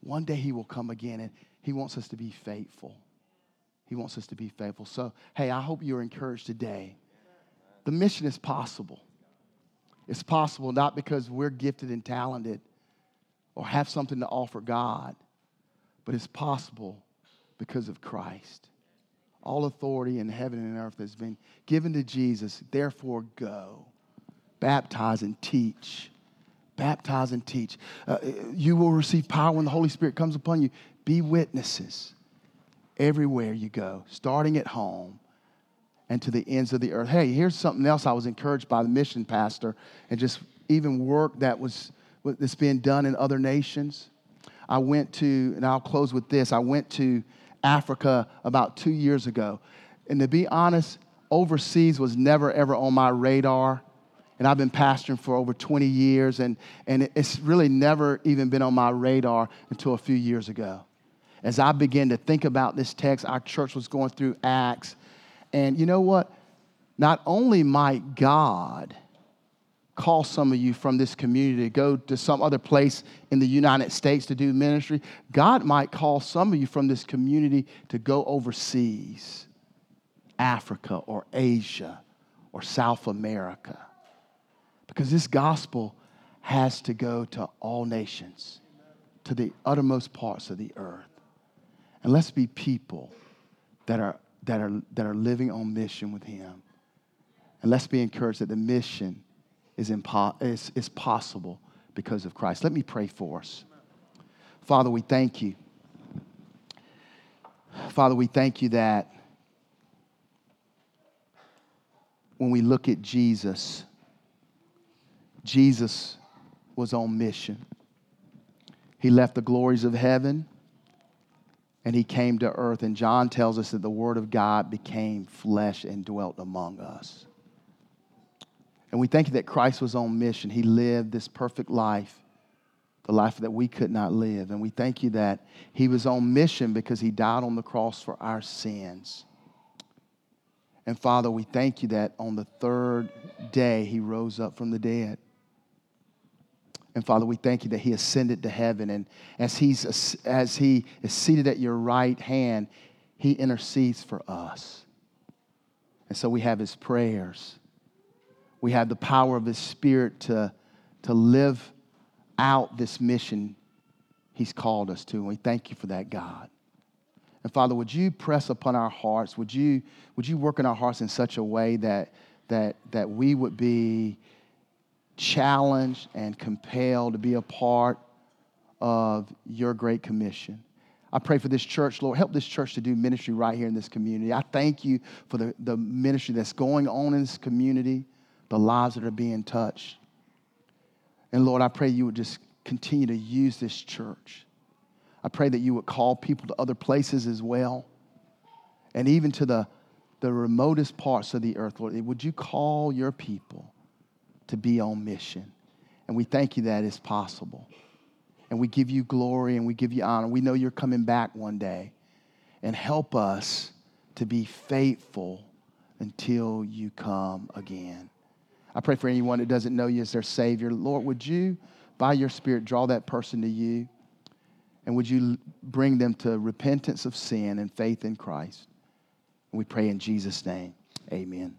One day He will come again. And he wants us to be faithful. He wants us to be faithful. So, hey, I hope you're encouraged today. The mission is possible. It's possible not because we're gifted and talented or have something to offer God, but it's possible because of Christ. All authority in heaven and earth has been given to Jesus. Therefore, go, baptize and teach. Baptize and teach. Uh, you will receive power when the Holy Spirit comes upon you. Be witnesses everywhere you go, starting at home and to the ends of the earth. Hey, here's something else I was encouraged by the mission pastor and just even work that was that's being done in other nations. I went to, and I'll close with this. I went to Africa about two years ago. And to be honest, overseas was never ever on my radar. And I've been pastoring for over 20 years, and, and it's really never even been on my radar until a few years ago. As I began to think about this text, our church was going through Acts. And you know what? Not only might God call some of you from this community to go to some other place in the United States to do ministry. God might call some of you from this community to go overseas, Africa or Asia or South America. Because this gospel has to go to all nations, to the uttermost parts of the earth. And let's be people that are, that are, that are living on mission with Him. And let's be encouraged that the mission is, impo- is, is possible because of Christ. Let me pray for us. Father, we thank you. Father, we thank you that when we look at Jesus, Jesus was on mission. He left the glories of heaven and he came to earth. And John tells us that the Word of God became flesh and dwelt among us. And we thank you that Christ was on mission. He lived this perfect life, the life that we could not live. And we thank you that He was on mission because He died on the cross for our sins. And Father, we thank you that on the third day He rose up from the dead. And Father, we thank you that He ascended to heaven. And as, he's, as He is seated at your right hand, He intercedes for us. And so we have His prayers we have the power of His Spirit to, to live out this mission He's called us to. And we thank you for that, God. And Father, would you press upon our hearts? Would you, would you work in our hearts in such a way that, that, that we would be challenged and compelled to be a part of your great commission? I pray for this church, Lord. Help this church to do ministry right here in this community. I thank you for the, the ministry that's going on in this community the lives that are being touched. And Lord, I pray you would just continue to use this church. I pray that you would call people to other places as well, and even to the, the remotest parts of the earth, Lord. Would you call your people to be on mission? And we thank you that it's possible. And we give you glory and we give you honor. We know you're coming back one day. And help us to be faithful until you come again. I pray for anyone that doesn't know you as their Savior. Lord, would you, by your Spirit, draw that person to you? And would you bring them to repentance of sin and faith in Christ? And we pray in Jesus' name. Amen.